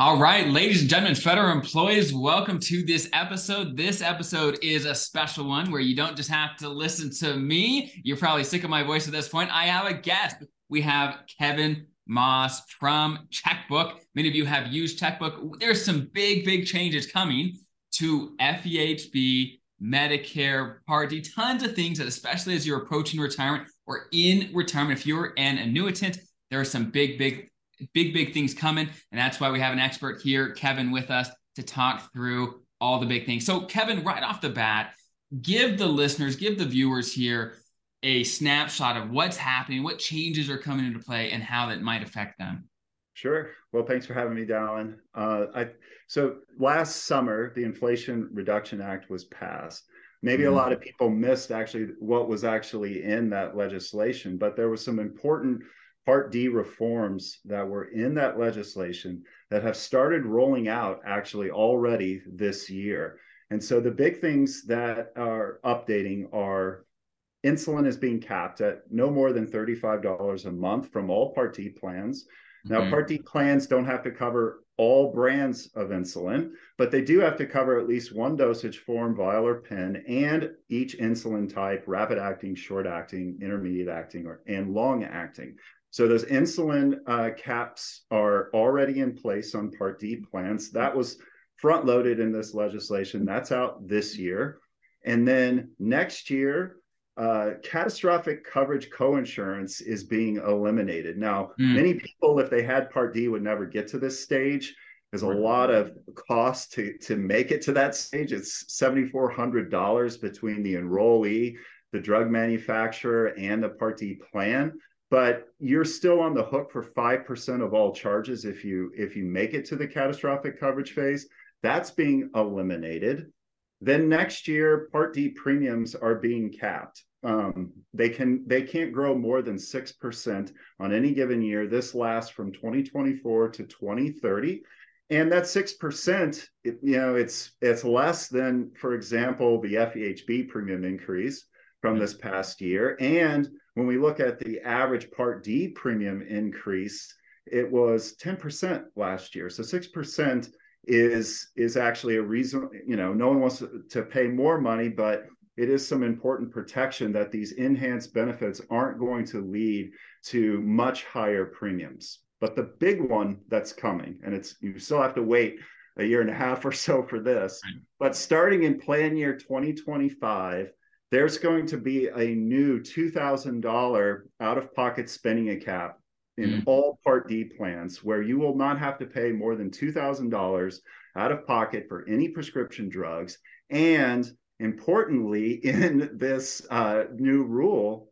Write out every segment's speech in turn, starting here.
All right, ladies and gentlemen, federal employees, welcome to this episode. This episode is a special one where you don't just have to listen to me. You're probably sick of my voice at this point. I have a guest. We have Kevin Moss from Checkbook. Many of you have used Checkbook. There's some big, big changes coming to FEHB, Medicare, Part D, tons of things that, especially as you're approaching retirement or in retirement, if you're an annuitant, there are some big, big big, big things coming. And that's why we have an expert here, Kevin, with us to talk through all the big things. So, Kevin, right off the bat, give the listeners, give the viewers here a snapshot of what's happening, what changes are coming into play, and how that might affect them. Sure. Well, thanks for having me, Dallin. Uh, I, so last summer, the Inflation Reduction Act was passed. Maybe mm-hmm. a lot of people missed actually what was actually in that legislation, but there was some important Part D reforms that were in that legislation that have started rolling out actually already this year. And so the big things that are updating are insulin is being capped at no more than $35 a month from all Part D plans. Now, mm-hmm. Part D plans don't have to cover all brands of insulin, but they do have to cover at least one dosage form, vial or pen, and each insulin type, rapid acting, short acting, intermediate acting, or and long acting. So those insulin uh, caps are already in place on Part D plans. That was front loaded in this legislation. That's out this year. And then next year, uh, catastrophic coverage coinsurance is being eliminated. Now, mm. many people, if they had Part D, would never get to this stage. There's a lot of cost to, to make it to that stage. It's $7,400 between the enrollee, the drug manufacturer, and the Part D plan but you're still on the hook for 5% of all charges if you if you make it to the catastrophic coverage phase. That's being eliminated. Then next year part d premiums are being capped. Um, they can they can't grow more than 6% on any given year. This lasts from 2024 to 2030 and that 6% it, you know it's it's less than for example the fehb premium increase from this past year. And when we look at the average Part D premium increase, it was 10% last year. So 6% is is actually a reason, you know, no one wants to pay more money, but it is some important protection that these enhanced benefits aren't going to lead to much higher premiums. But the big one that's coming, and it's you still have to wait a year and a half or so for this, but starting in plan year 2025, there's going to be a new $2,000 out of pocket spending cap in mm. all Part D plans where you will not have to pay more than $2,000 out of pocket for any prescription drugs. And importantly, in this uh, new rule,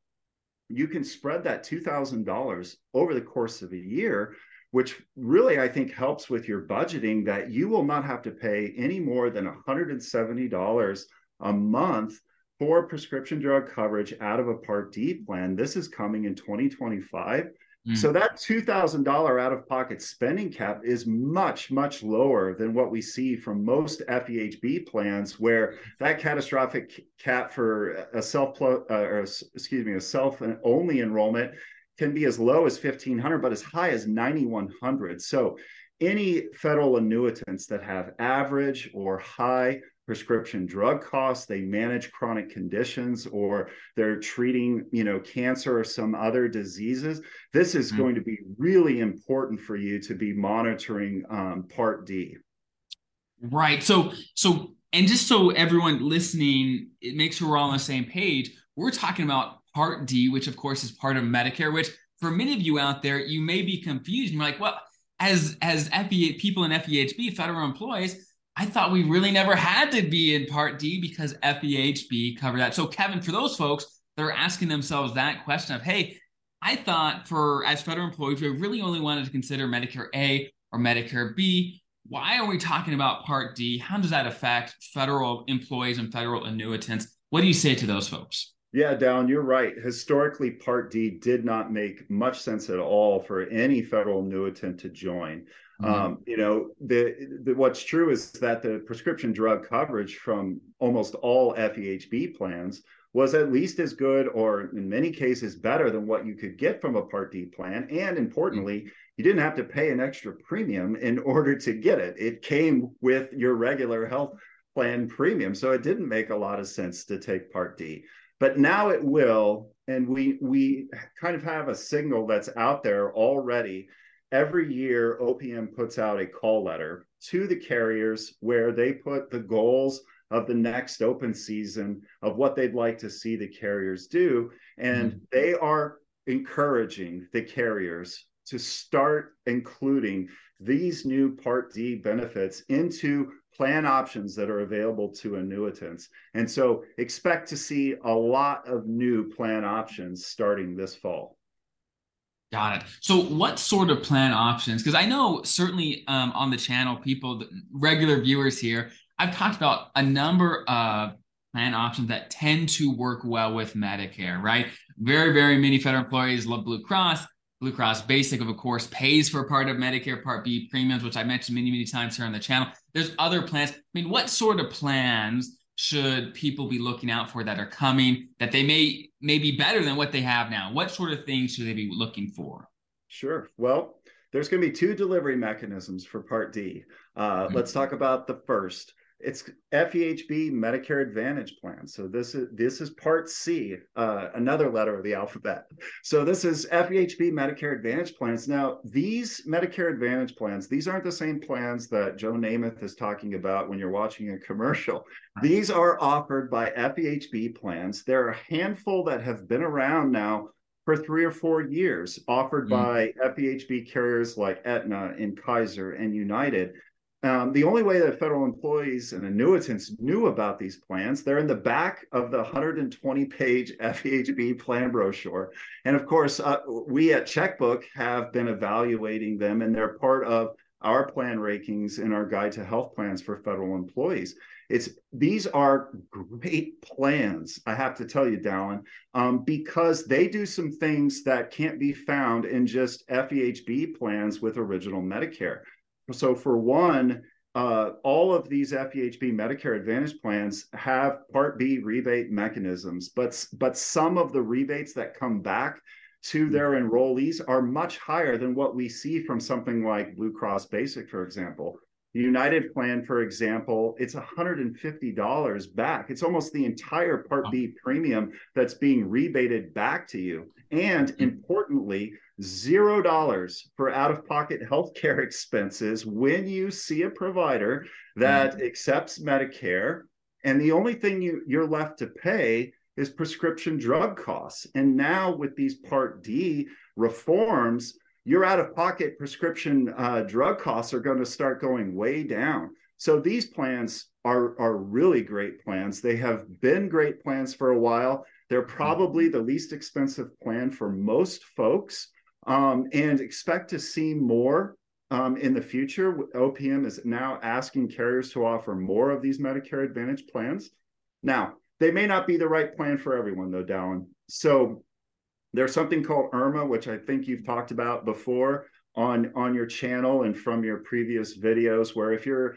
you can spread that $2,000 over the course of a year, which really I think helps with your budgeting that you will not have to pay any more than $170 a month for prescription drug coverage out of a Part D plan. This is coming in 2025. Mm. So that $2,000 out of pocket spending cap is much, much lower than what we see from most FEHB plans, where that catastrophic cap for a self, uh, or excuse me, a self only enrollment can be as low as 1500 but as high as 9100 so any federal annuitants that have average or high prescription drug costs they manage chronic conditions or they're treating you know cancer or some other diseases this is mm-hmm. going to be really important for you to be monitoring um, part d. Right. So so and just so everyone listening it makes sure we're all on the same page we're talking about part d which of course is part of medicare which for many of you out there you may be confused. And you're like well as as FE, people in FEHB federal employees I thought we really never had to be in Part D because FEHB covered that. So, Kevin, for those folks that are asking themselves that question of, hey, I thought for as federal employees, we really only wanted to consider Medicare A or Medicare B. Why are we talking about Part D? How does that affect federal employees and federal annuitants? What do you say to those folks? Yeah, Dallin, you're right. Historically, Part D did not make much sense at all for any federal annuitant to join. Mm-hmm. Um, you know, the, the, what's true is that the prescription drug coverage from almost all FEHB plans was at least as good or in many cases better than what you could get from a Part D plan. And importantly, you didn't have to pay an extra premium in order to get it. It came with your regular health plan premium. So it didn't make a lot of sense to take Part D. But now it will. And we we kind of have a signal that's out there already. Every year, OPM puts out a call letter to the carriers where they put the goals of the next open season of what they'd like to see the carriers do. And mm-hmm. they are encouraging the carriers to start including these new Part D benefits into plan options that are available to annuitants. And so expect to see a lot of new plan options starting this fall. Got it. So, what sort of plan options? Because I know certainly um, on the channel, people, regular viewers here, I've talked about a number of plan options that tend to work well with Medicare, right? Very, very many federal employees love Blue Cross. Blue Cross Basic, of course, pays for part of Medicare Part B premiums, which I mentioned many, many times here on the channel. There's other plans. I mean, what sort of plans should people be looking out for that are coming that they may may be better than what they have now? What sort of things should they be looking for? Sure. Well, there's going to be two delivery mechanisms for Part D. Uh, mm-hmm. Let's talk about the first. It's FEHB Medicare Advantage plan. So this is this is Part C, uh, another letter of the alphabet. So this is FEHB Medicare Advantage plans. Now these Medicare Advantage plans, these aren't the same plans that Joe Namath is talking about when you're watching a commercial. These are offered by FEHB plans. There are a handful that have been around now for three or four years, offered mm. by FEHB carriers like Aetna and Kaiser and United. Um, the only way that federal employees and annuitants knew about these plans, they're in the back of the 120 page FEHB plan brochure. And of course, uh, we at Checkbook have been evaluating them, and they're part of our plan rankings in our guide to health plans for federal employees. It's these are great plans, I have to tell you, Dallin, um, because they do some things that can't be found in just FEHB plans with original Medicare. So, for one, uh, all of these FEHB Medicare Advantage plans have Part B rebate mechanisms, but but some of the rebates that come back to hmm. their enrollees are much higher than what we see from something like Blue Cross Basic, for example. The United plan, for example, it's $150 back. It's almost the entire Part B premium that's being rebated back to you. And hmm. importantly, zero dollars for out of pocket healthcare expenses when you see a provider that mm-hmm. accepts Medicare. And the only thing you, you're left to pay is prescription drug costs. And now, with these Part D reforms, your out of pocket prescription uh, drug costs are going to start going way down. So these plans are, are really great plans. They have been great plans for a while. They're probably mm-hmm. the least expensive plan for most folks um, and expect to see more um, in the future. OPM is now asking carriers to offer more of these Medicare Advantage plans. Now, they may not be the right plan for everyone, though, Dallin. So there's something called IRMAA, which I think you've talked about before on on your channel and from your previous videos, where if you're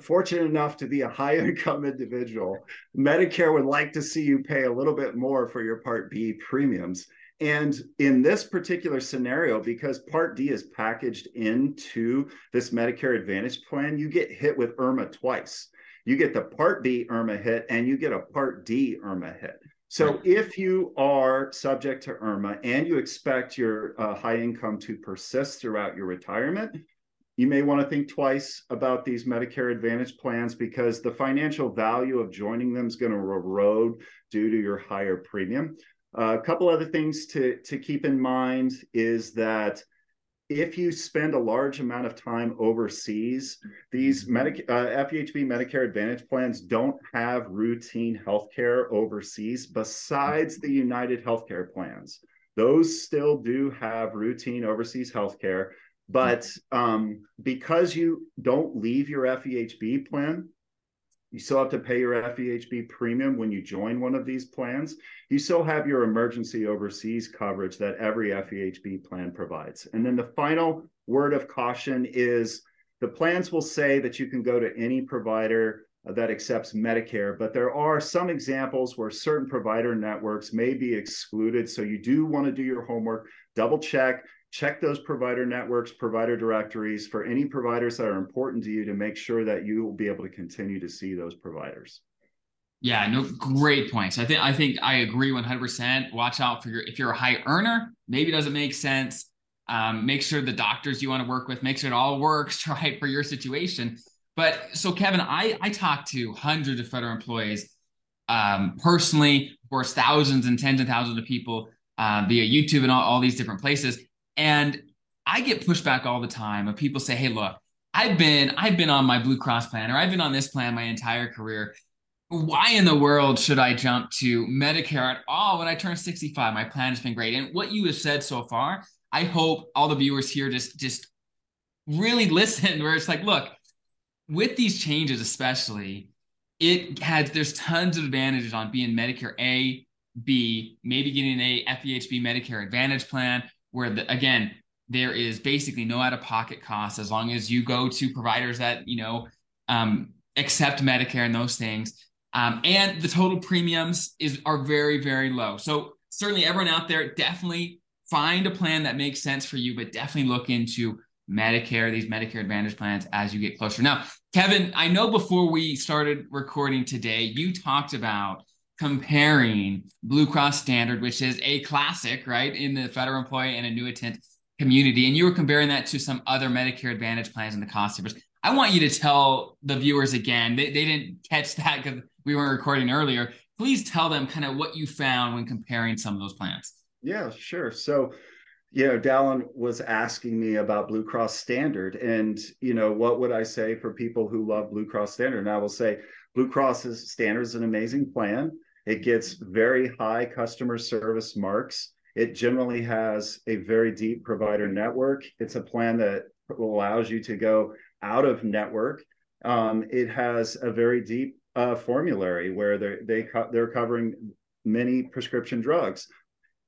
fortunate enough to be a high income individual, Medicare would like to see you pay a little bit more for your Part B premiums. And in this particular scenario, because Part D is packaged into this Medicare Advantage plan, you get hit with IRMAA twice. You get the Part B IRMAA hit and you get a Part D IRMAA hit. So if you are subject to IRMAA and you expect your uh, high income to persist throughout your retirement, you may want to think twice about these Medicare Advantage plans because the financial value of joining them is going to erode due to your higher premium. Uh, a couple other things to, to keep in mind is that if you spend a large amount of time overseas, these Medic- uh, FEHB Medicare Advantage plans don't have routine healthcare overseas besides the United Healthcare plans. Those still do have routine overseas healthcare, but um, because you don't leave your FEHB plan, you still have to pay your FEHB premium when you join one of these plans. You still have your emergency overseas coverage that every FEHB plan provides. And then the final word of caution is the plans will say that you can go to any provider that accepts Medicare, but there are some examples where certain provider networks may be excluded. So you do want to do your homework, double check, check those provider networks, provider directories for any providers that are important to you to make sure that you will be able to continue to see those providers. Yeah, no, great points. I think I think I agree 100%. Watch out for your if you're a high earner, maybe it doesn't make sense. Um, make sure the doctors you want to work with, make sure it all works right for your situation. But so Kevin, I I talk to hundreds of federal employees um, personally, of course, thousands and tens of thousands of people uh, via YouTube and all, all these different places, and I get pushback all the time of people say, "Hey, look, I've been I've been on my Blue Cross plan or I've been on this plan my entire career. Why in the world should I jump to Medicare at all when I turn 65? My plan has been great." And what you have said so far, I hope all the viewers here just just really listen where it's like, look, with these changes, especially, it has there's tons of advantages on being Medicare A, B, maybe getting a FEHB Medicare Advantage plan, where the, again there is basically no out of pocket costs as long as you go to providers that you know um, accept Medicare and those things. Um, and the total premiums is are very very low. So certainly everyone out there definitely find a plan that makes sense for you, but definitely look into Medicare, these Medicare Advantage plans as you get closer. Now, Kevin, I know before we started recording today, you talked about comparing Blue Cross Standard, which is a classic, right, in the federal employee and annuitant community, and you were comparing that to some other Medicare Advantage plans in the cost savers. I want you to tell the viewers again, they, they didn't catch that because we weren't recording earlier. Please tell them kind of what you found when comparing some of those plans. Yeah, sure. So you know, Dallin was asking me about Blue Cross Standard, and you know, what would I say for people who love Blue Cross Standard? And I will say, Blue Cross Standard is an amazing plan. It gets very high customer service marks. It generally has a very deep provider network. It's a plan that allows you to go out of network. Um, it has a very deep uh, formulary where they they co- they're covering many prescription drugs.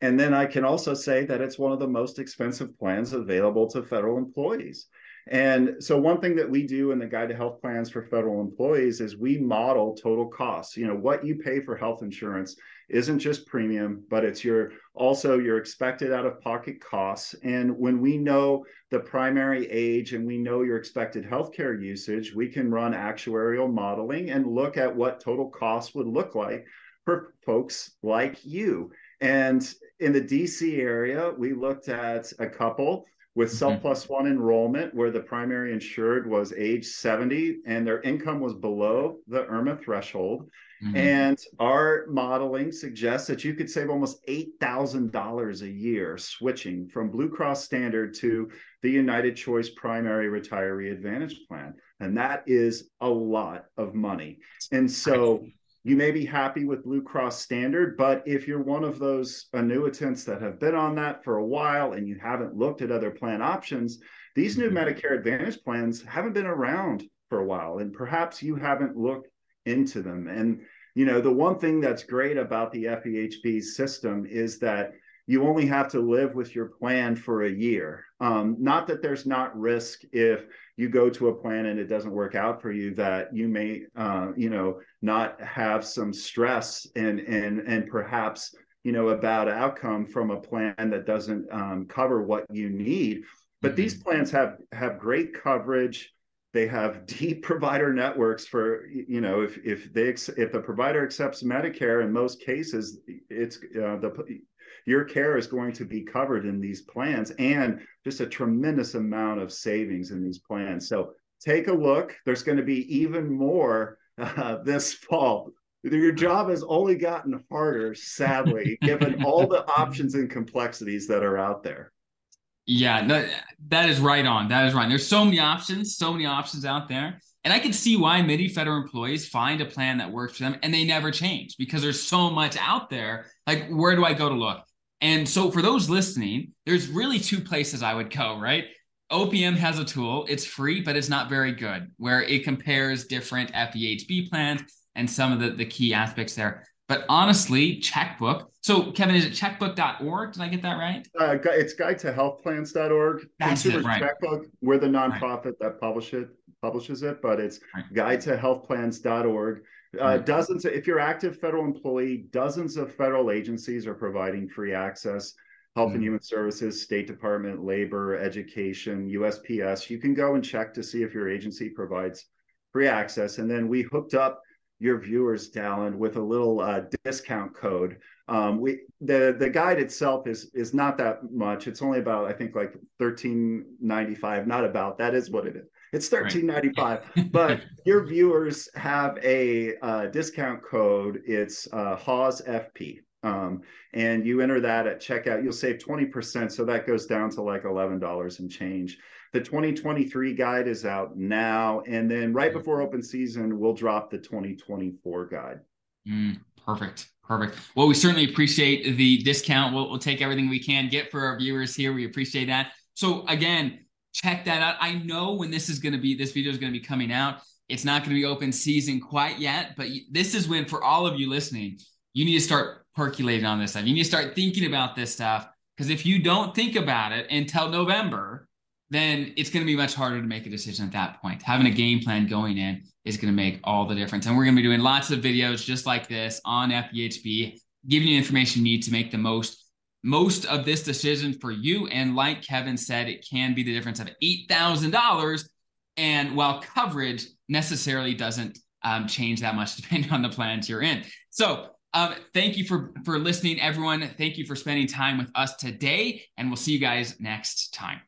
And then I can also say that it's one of the most expensive plans available to federal employees. And so, one thing that we do in the Guide to Health Plans for federal employees is we model total costs. You know, what you pay for health insurance isn't just premium, but it's your also your expected out of pocket costs. And when we know the primary age and we know your expected healthcare usage, we can run actuarial modeling and look at what total costs would look like for folks like you. And in the DC area, we looked at a couple with mm-hmm. self plus one enrollment where the primary insured was age 70 and their income was below the IRMAA threshold. Mm-hmm. And our modeling suggests that you could save almost $8,000 a year switching from Blue Cross Standard to the United Choice Primary Retiree Advantage Plan. And that is a lot of money. And so you may be happy with Blue Cross Standard, but if you're one of those annuitants that have been on that for a while and you haven't looked at other plan options, these new mm-hmm. Medicare Advantage plans haven't been around for a while, and perhaps you haven't looked into them. And you know, the one thing that's great about the FEHB system is that you only have to live with your plan for a year. Um, not that there's not risk if you go to a plan and it doesn't work out for you that you may uh, you know not have some stress and and and perhaps you know a bad outcome from a plan that doesn't um, cover what you need but mm-hmm. these plans have have great coverage they have deep provider networks for you know if if they if the provider accepts medicare in most cases it's uh, the your care is going to be covered in these plans and just a tremendous amount of savings in these plans. So take a look. There's going to be even more uh, this fall. Your job has only gotten harder, sadly, given all the options and complexities that are out there. Yeah, that, that is right on. That is right. There's so many options, so many options out there. And I can see why many federal employees find a plan that works for them and they never change because there's so much out there. Like, where do I go to look? And so for those listening, there's really two places I would go, right? OPM has a tool, it's free, but it's not very good, where it compares different FEHB plans and some of the, the key aspects there. But honestly, Checkbook. So, Kevin, is it checkbook.org? Did I get that right? Uh, it's guide to healthplans.org. That's it, right. Checkbook. We're the nonprofit right. that publish it publishes it, but it's right. guide to healthplans.org. Uh, right. Dozens, of, if you're active federal employee, dozens of federal agencies are providing free access. Health mm-hmm. and Human Services, State Department, Labor, Education, USPS. You can go and check to see if your agency provides free access. And then we hooked up your viewers, Dallin, with a little uh, discount code. Um, we the the guide itself is is not that much. It's only about I think like thirteen ninety five. Not about that is what it is. It's thirteen ninety five. Right. but your viewers have a uh, discount code. It's uh, Haws FP. Um, and you enter that at checkout, you'll save 20%. So that goes down to like $11 and change. The 2023 guide is out now. And then right before open season, we'll drop the 2024 guide. Mm, perfect. Perfect. Well, we certainly appreciate the discount. We'll, we'll take everything we can get for our viewers here. We appreciate that. So, again, check that out. I know when this is going to be, this video is going to be coming out. It's not going to be open season quite yet, but this is when, for all of you listening, you need to start percolating on this stuff. You need to start thinking about this stuff because if you don't think about it until November, then it's going to be much harder to make a decision at that point. Having a game plan going in is going to make all the difference. And we're going to be doing lots of videos just like this on FEHB, giving you information you need to make the most most of this decision for you. And like Kevin said, it can be the difference of $8,000. And while coverage necessarily doesn't um, change that much depending on the plans you're in. So um, thank you for for listening, everyone. Thank you for spending time with us today, and we'll see you guys next time.